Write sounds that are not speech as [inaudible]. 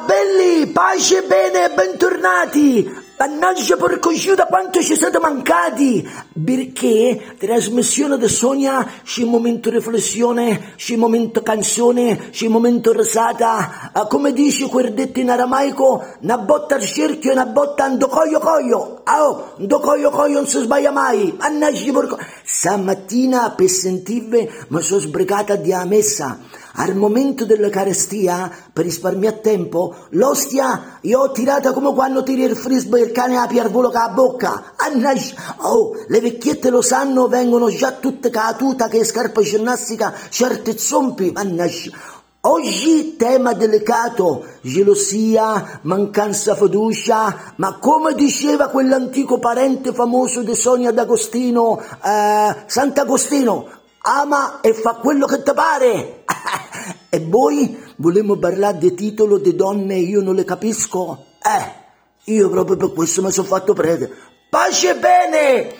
belli, pace e bene, bentornati. Mannaggia porco da quanto ci siete mancati! Perché trasmissione di Sonia c'è momento riflessione, c'è momento canzone, c'è momento risata. Ah, come dice quel detto in aramaico, una botta al cerchio e una botta ando coio coio. Oh, ando coio coio non si sbaglia mai. Mannaggia porco... Stamattina per sentirvi mi sono sbrigata di a messa al momento dell'Eucarestia, per risparmiare tempo, l'ostia io ho tirata come quando tiri il frisbee cane apre il volo con la bocca. Annaggia, oh, le vecchiette lo sanno, vengono già tutte catuta che scarpa ginnastica, certe zompi, annaggia. Oggi tema delicato, gelosia, mancanza fiducia, ma come diceva quell'antico parente famoso di Sonia D'Agostino, eh, Sant'Agostino, ama e fa quello che ti pare. [laughs] e voi volemo parlare di titolo di donne io non le capisco? Eh, io proprio per questo mi sono fatto prete. Pace bene!